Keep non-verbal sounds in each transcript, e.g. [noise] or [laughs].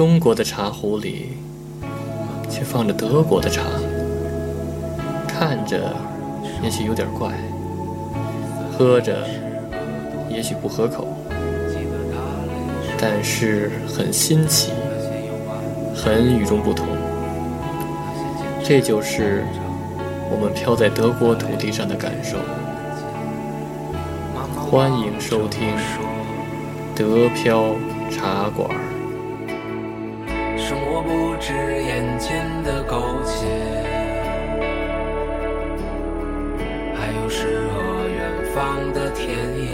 中国的茶壶里却放着德国的茶，看着也许有点怪，喝着也许不合口，但是很新奇，很与众不同。这就是我们飘在德国土地上的感受。欢迎收听德飘茶馆。是眼前的苟且，还有诗和远方的田野。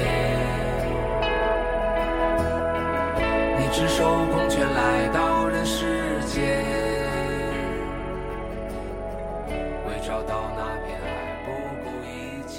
你赤手空拳来到人世间，为找到那片海不顾一切。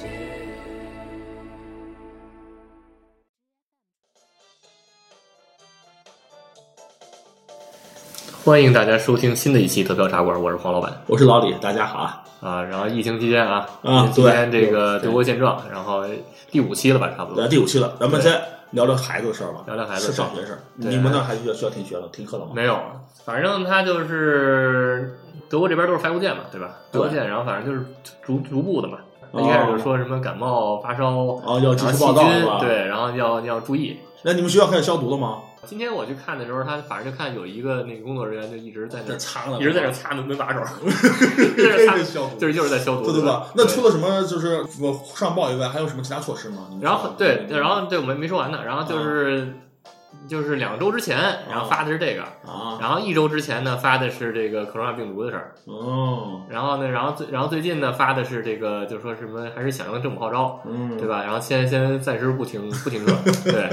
欢迎大家收听新的一期德标茶馆，我是黄老板我是老李，大家好啊！啊。然后疫情期间啊，啊疫情期间对这个德国现状，然后第五期了吧，差不多来。第五期了，咱们先聊聊孩子的事儿吧，聊聊孩子是上学事儿。你们那儿还需要需要停学了，停课了吗？没有，反正他就是德国这边都是发邮件嘛，对吧？发对邮件，然后反正就是逐逐步的嘛。哦一开始就说什么感冒、发烧，哦，要及时报道对，然后要要注意。那你们学校开始消毒了吗？今天我去看的时候，他反正就看有一个那个工作人员就一直在那在擦呢，一直在那擦门门把手，这 [laughs] 就是消毒，就是就是在消毒，对对吧？那除了什么就是我上报以外，还有什么其他措施吗？然后对，对然后对我们没说完呢，然后就是、就是两周之前，然后发的是这个，啊，然后一周之前呢发的是这个 corona 病毒的事儿，哦，然后呢，然后最然后最近呢发的是这个，就说什么还是响应政府号召，嗯，对吧？然后先先暂时不停不停课，[laughs] 对，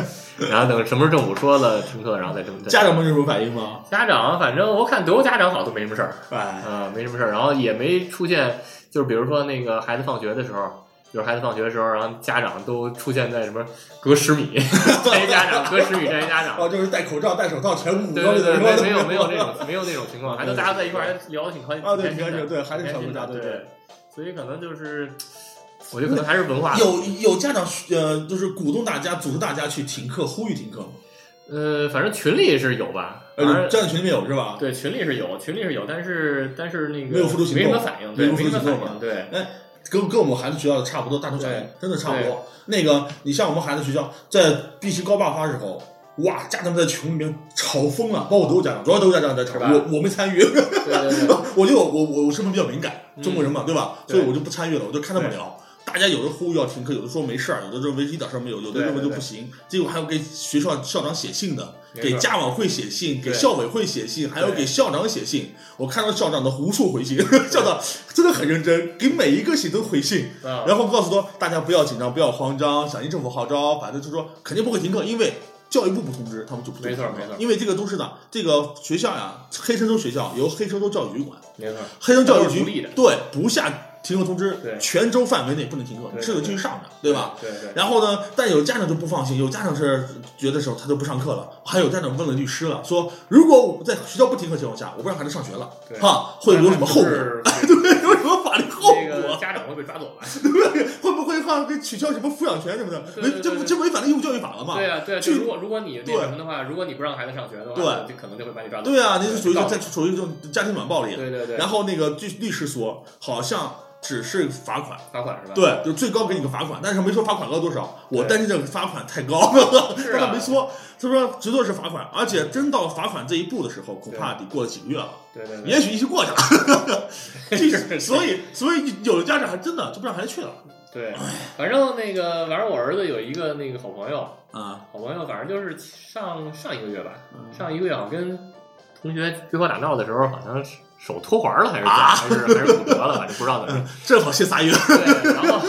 然后等什么时候政府说了停课，然后再这么家长们有什么反应吗？家长，反正我看德国家长好像都没什么事儿，哎，啊、没什么事儿，然后也没出现，就是比如说那个孩子放学的时候，就是孩子放学的时候，然后家长都出现在什么隔十米，站一家长隔十米站一家长，哦，就是戴口罩、戴手套，全捂对着对对，的，[laughs] 没没有没有那种没有那种情况，还都大家在一块儿还聊得挺开啊对挺开心的，对还是小国家对对所以可能就是，我觉得可能还是文化有有家长呃，就是鼓动大家、组织大家去停课，呼吁停课吗？呃，反正群里是有吧，反呃，正家长群里面有是吧？对群里是有，群里是有，但是但是那个没有付出行动没什么反应，对，没反应，对。跟跟我们孩子学校的差不多，大同小异，真的差不多。那个，你像我们孩子学校在必须高爆发时候，哇，家长在群里面吵疯了，包括德国家长，主要德国家长在吵我我没参与，对对对，[laughs] 我就我我我身份比较敏感，嗯中国人嘛，对吧？所以我就不参与了，我就看他们聊。大家有的呼吁要停课，有的说没事儿，有的认为一点事儿没有，有的认为就不行。结果还有给学校校长写信的，给家委会写信，给校委会写信，还有给校长写信。我看到校长的无数回信，[laughs] 校长真的很认真，给每一个写都回信。啊。然后告诉说大家不要紧张，不要慌张，响应政府号召，反正就说肯定不会停课，因为教育部不通知，他们就不没错没错。因为这个都是呢，这个学校呀，黑森州学校由黑森州教育局管，没错，黑森教育局对不下停课通知对，全州范围内不能停课，对你是得继续上的，对吧？对对，然后呢，但有家长就不放心，有家长是觉得时候他就不上课了，还有家长问了律师了，说如果我在学校不停课情况下，我不让孩子上学了，对哈，会有什么后果？是 [laughs] 对，有什么法律后那个果？家长会被抓走吧？[laughs] 会不会哈给取消什么抚养权什么的？对对对对违这不这违反了义务教育法了嘛？对啊，对啊，就如果如果你那什么的话，如果你不让孩子上学的话，对就可能就会把你抓走。对啊，那是属于在属于这种家庭软暴力。对对对，然后那个律律师说，好像只是罚款，罚款是吧？对，就最高给你个罚款，但是没说罚款额多少。我担心这个罚款太高了，是啊但 [laughs] 他没说，他说只做是罚款，而且真到罚款这一步的时候，恐怕得过了几个月了，对对对，也许一起过去了。[laughs] 就是所以所以有的家长还真的就不让孩子去了对，反正那个，反正我儿子有一个那个好朋友，啊。好朋友，反正就是上上一个月吧，嗯上一个月好像跟同学对口打闹的时候，好像是手脱环了，还是还是还是骨折了，反正不知道怎么着。正好去仨月，对，然后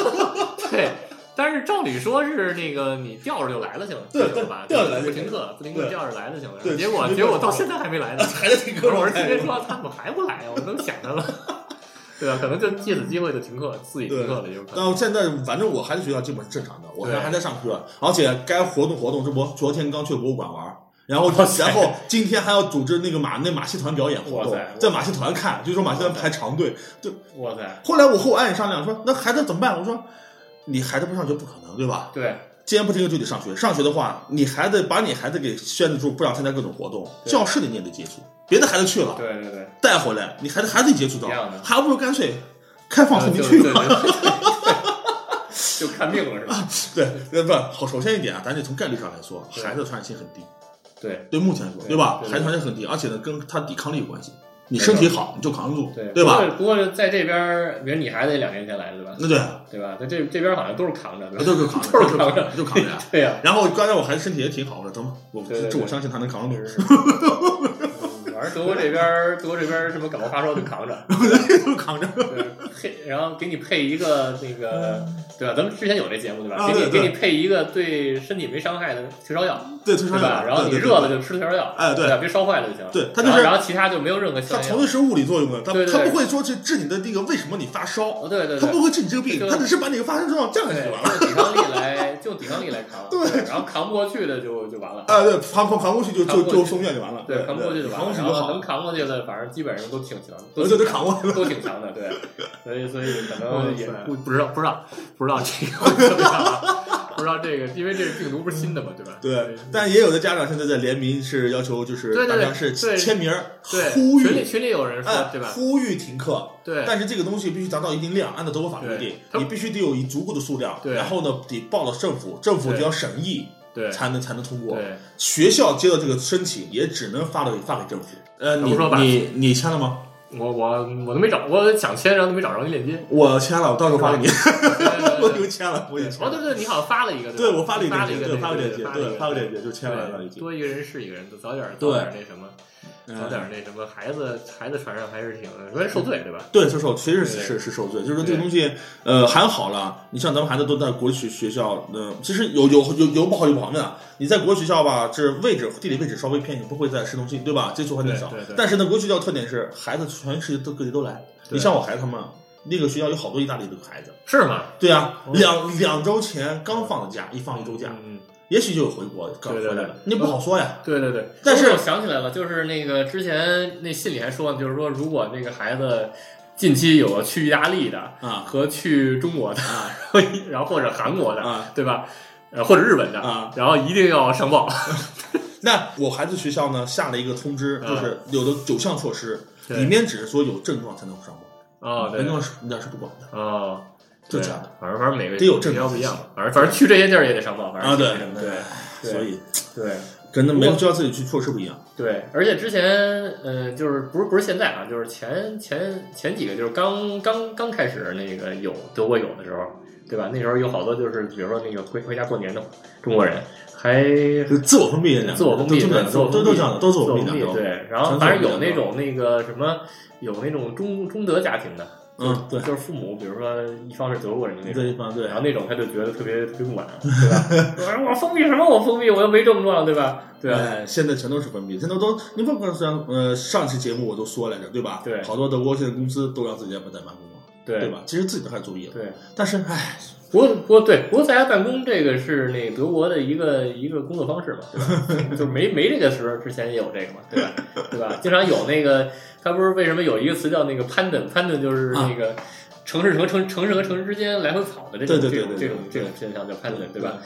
对，但是照理说是那个你吊着就来了行了，对行吧？吊着来就不停课，不停课对吊着来就行了。对结果是结果到现在还没来呢。孩子挺我磕说我碜儿今天说他怎么还不来呀？我都想他了。对啊，可能就借此机会就停课，自己停课了，有可能。然后现在反正我孩子学校基本是正常的，我对还在上课，而且该活动活动，这不昨天刚去博物馆玩儿。然后，然后今天还要组织那个马那马戏团表演活动，在马戏团看，就说马戏团排长队。就哇塞，后来我和我爱人商量说，那孩子怎么办？我说，你孩子不上学不可能，对吧？对既然不听课就得上学，上学的话，你孩子把你孩子给限制住，不让参加各种活动，教室里你也得接触，别的孩子去了，对对对，带回来，你孩子还得接触到还不如干脆开放透明就区吧。对对对 [laughs] 就看病了是吧？[laughs] 对，呃，不好，首先一点啊，咱得从概率上来说，孩子传染性很低，对对目前来说，对对吧？对对孩子传染性很低，而且呢，跟他抵抗力有关系。你身体好，你就扛得住，对对吧？？不过在这边，比如你孩子也两年前来的对吧？那对，对吧？在这这边好像都是扛着，对吧？都是扛着，都是扛着，就扛着。对呀，然后刚才我孩子身体也挺好的，等我对对对这我相信他能扛得住，反正德国这边，德国这边什么感冒发烧就扛着，都扛着。对，配然后给你配一个那个，对吧？咱们之前有这节目对吧？给你给你配一个对身体没伤害的退烧药，对，退烧药然后你热了就吃退烧药，哎对？别烧坏了就行。对它就是然后其他就没有任何消炎药。它纯粹是物理作用的，它它不会说去治你的那个为什么你发烧，哦，对对对它不。会治你这个病，就它只是把你的发烧症状降下去，就完了。用抵抗力来，就抵抗力来扛。对然后扛不过去的就就完了。哎，对，扛扛扛过去就扛不过去就就送院就完了，对，扛不过去就完了。能。扛过去的，反正基本上都挺强，都对挺对扛过去了都挺强的。对，所以所以可能也不不知道不知道不知道这个怎么样啊，不知道这个，因为这个病毒不是新的嘛，[laughs] 对吧？对，但也有的家长现在在联名是要求，就是大家是签名儿对，呼吁，群里群里有人说哎，对吧？呼吁停课。对但是这个东西必须达到一定量，按照德国法规定，它你必须得有一足够的数量，对然后呢得报到政府，政府就要审议，对才能才能通过。对，学校接到这个申请，也只能发给发给政府。呃，你说吧你你签了吗？我我我都没找，我想签，然后都没找着那链接。我签了，我到时候发给你。对我已对经签了，我已经签哦，对对，你好像发了一个，对，吧我发了一个链接，对，发了一个那发个链接，对，发了个链接就签完了已，经。多一个人是一个人，早点对早点那什么，早点那什么，孩子孩子传上还是挺容易受罪，对吧？对，是受，其实是是是受罪，就是说这个东西，呃，还好了。你像咱们孩子都在国际学学校，嗯，其实有有有有不好有不好的。你在国际学校吧，这位置地理位置稍微偏一点，不会在市中心，对吧？接触环境少。但是呢，国际学校特点是孩子全世界都各地都来。你像我孩子他们那个学校有好多意大利的孩子，是吗？对啊，两两周前刚放的假，一放一周假，嗯，也许就有回国刚对对对回来的，你不好说呀。对对对。但是我想起来了，就是那个之前那信里还说，就是说如果那个孩子近期有去意大利的啊和去中国的，啊 [laughs] 然后或者韩国的，啊！对吧？呃，或者日本的，啊然后一定要上报。[laughs] 那我孩子学校呢下了一个通知，嗯就是有的九项措施，对里面只是说有症状才能上报，哦，对没症，状是人家是不管的。哦，对就这样的，反正反正每个得有证学校不一样，反正反正去这些地儿也得上报，反正啊，对挺那什么的对，所以对跟那每个学校自己去措施不一样。对，而且之前嗯、呃就是不是不是现在啊，就是前前前几个就是刚刚刚开始那个有德国有的时候，对吧？那时候有好多就是比如说那个回回家过年的中国人，还自我封闭的，自我封闭，都这么对，自我封闭都都这样的，都自我封闭对，然后反正有那种那个什么，有那种中中德家庭的，嗯，对，就是父母，比如说一方是德国人的那种这，一方对然后那种他就觉得特别特别不满，[laughs] 对吧？我说我封闭什么？我封闭，我又没症状，对吧？对现在全都是封闭，现在都你包括像呃上期节目我都说来着，对吧？对好多德国现在公司都让自己在在办公了，对对吧？其实自己都还注意了，对。但是唉，不过，不过对，不过在家办公这个是那德国的一个一个工作方式嘛，对吧？[laughs] 就没没这个时候之前也有这个嘛，对吧？[laughs] 对吧？经常有那个，他不是为什么有一个词叫那个攀登？攀登就是那个城市和城城市和城市之间来回跑的这种这种这种这种现象叫攀登，对吧？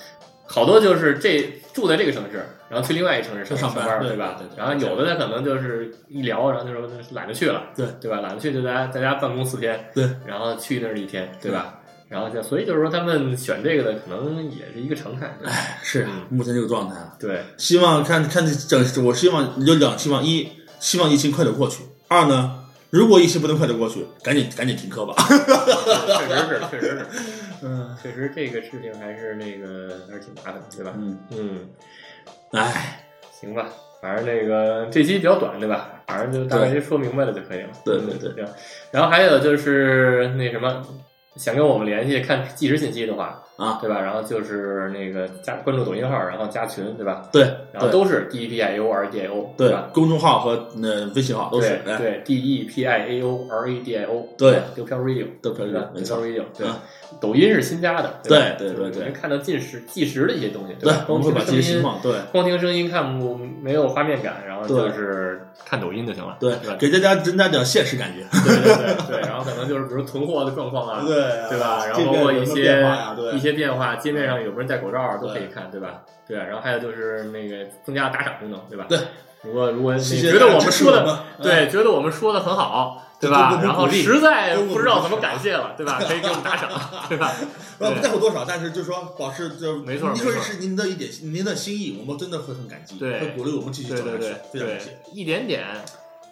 好多就是这住在这个城市，然后去另外一城市上上班班，对吧对对？对然后有的他可能就是一聊，然后就说懒得去了，对对吧？懒得去就在家在家办公四天，对，然后去那儿一天，对吧？然后就所以就是说他们选这个的可能也是一个常态，哎是嗯目前这个状态啊。对希望看看这整，我希望有两希望：一，希望疫情快点过去；二呢，如果一时不能快点过去，赶紧赶紧停课吧。确实是，确实是，[laughs] 嗯确实这个事情还是那个还是挺麻烦的，对吧？嗯，嗯，唉，行吧，反正那个这期比较短，对吧？反正就大概就说明白了就可以了。对对对然后还有就是那什么，想跟我们联系看即时信息的话，啊，对吧？然后就是那个加关注抖音号，然后加群，对吧？对然后都是 D E P I A O R D I O，对吧？，公众号和那微信号都是哎对对，D E P I A O R A D I O，对丢飘 radio，都可以对吧？没错。radio，对啊。抖音是新加的，吧对对对对能看到即时即时的一些东西，对光听声音，对光听声音看不没有画面感，然后对就是看抖音就行了，对吧？给大家增加点现实感觉。对对对对，然后可能就是比如囤货的状况啊，对对吧？然后这包括一些对一些些变化，界面上有没有人戴口罩都可以看，对吧？对，然后还有就是那个增加打赏功能，对吧？对。如果如果你觉得我们说的对，觉得我们说的很好，对吧然后实在不知道怎么感谢了，对吧？[laughs] 可以给我们打赏，对吧？[laughs] 呃，不在乎多少，但是就是说保持就没错您说是您的一点您的心意，我们真的会很感激，对会鼓励我们继续对对走下去非常感谢。，一点点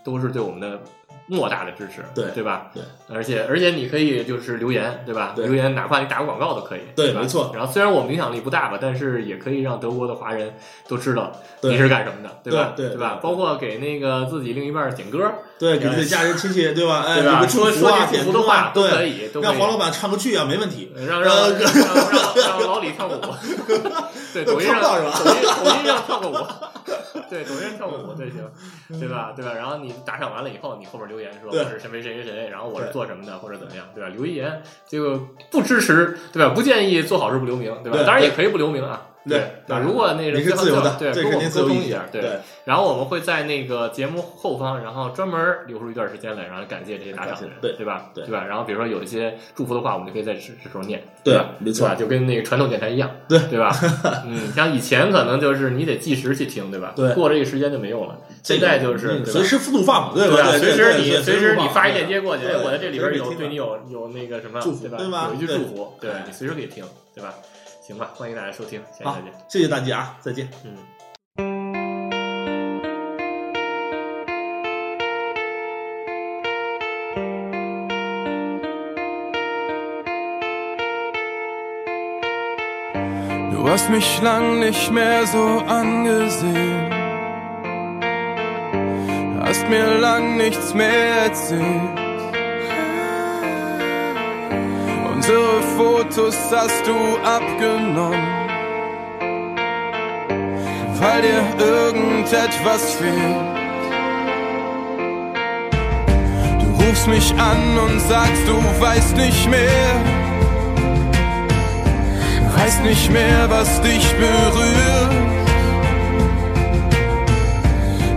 都是对我们的莫大的支持，对对吧？对，而且而且你可以就是留言，对吧？对留言哪怕你打个广告都可以，吧对没错然后虽然我们影响力不大吧，但是也可以让德国的华人都知道你是干什么的，对吧？对对对吧？包括给那个自己另一半点歌，对，给自己家人亲戚，对吧？哎，对吧？有个祝说说句点歌啊祝福的话，都可对，以，都可以。让黄老板唱个剧啊，没问题。让让让让让老李跳个舞，[laughs] 对，抖音上抖音抖音上跳个舞，[laughs] 对，抖音上跳个舞，对行，对吧？对吧？然后你打赏完了以后，你后面留言说我是谁谁谁谁谁，然后我是做什么的或者怎么样，对吧？留一言，这个不支持，对吧？不建议做好事不留名，对吧？当然也可以不留名啊，对那如果那个你是自由的，对，跟我们沟通一下，，对。然后我们会在那个节目后方，然后专门留出一段时间来，然后感谢这些打赏的人，对对吧？对吧？然后比如说有一些祝福的话，我们就可以在这这时候念，对吧？没错？就跟那个传统电台一样，对对吧？[laughs] 嗯，像以前可能就是你得计时去听，对吧？对过这个时间就没用了。现在就是随时复读放嘛，对吧？随时你随时你发一链接过去，我在这里边有对你有有那个什么对吧？有一句祝福，对你随时可以听，对吧？行吧，欢迎大家收听，下期好再见。，谢谢大家啊，再见。嗯。 Du hast mich lang nicht mehr so angesehen. Hast mir lang nichts mehr erzählt. Unsere Fotos hast du abgenommen, weil dir irgendetwas fehlt. Du rufst mich an und sagst, du weißt nicht mehr weiß nicht mehr, was dich berührt.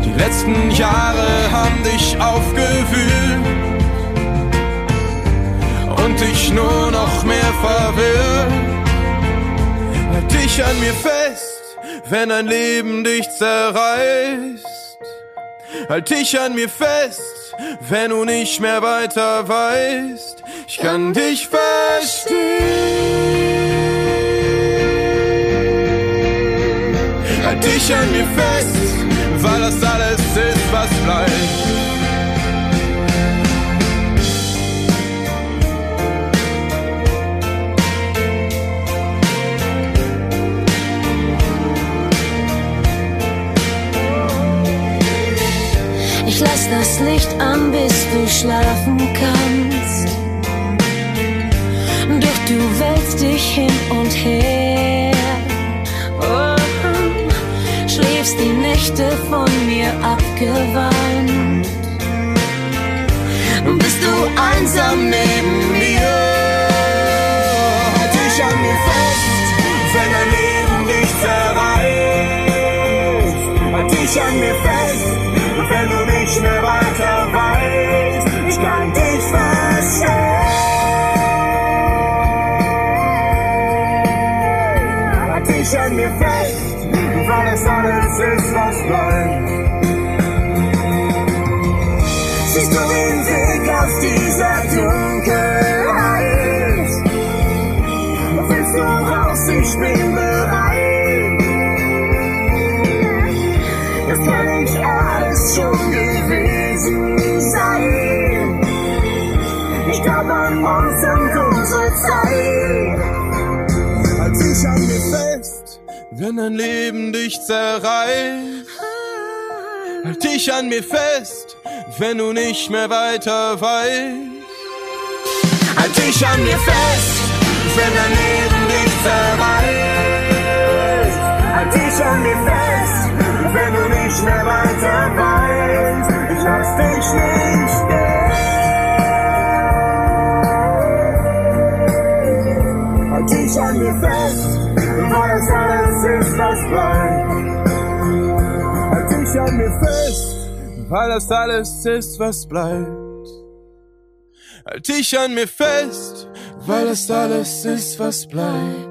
Die letzten Jahre haben dich aufgewühlt dich nur noch mehr verwirrt. Halt dich an mir fest, wenn ein Leben dich zerreißt. Halt dich an mir fest, wenn du nicht mehr weiter weißt. Ich kann dich verstehen. Halt dich an mir fest, weil das Lass das Licht an, bis du schlafen kannst. Doch du wälzt dich hin und her. Oh, schläfst die Nächte von mir abgewandt. Bist du einsam neben mir? Halt dich an mir fest, wenn dein Leben dich zerreißt. Halt dich an mir fest, wenn du nicht mehr weiter weißt. Ich kann dich verstehen. Halt dich an mir fest, weil es alles ist, was bleibt. Siehst du den Weg aus dieser Dunkelheit? Willst du raus? Ich bin an uns unsere Zeit. Halt dich an mir fest, wenn dein Leben dich zerreißt. Halt dich an mir fest, wenn du nicht mehr weiter weißt. Halt dich an mir fest, wenn dein Leben dich zerreißt. Halt dich an mir fest, wenn du nicht mehr weiter weißt. Ich lass dich nicht mir fest, weil es alles ist, was bleibt. Halt dich an mir fest, weil das alles ist, was bleibt. Halt dich an mir fest, weil das alles ist, was bleibt.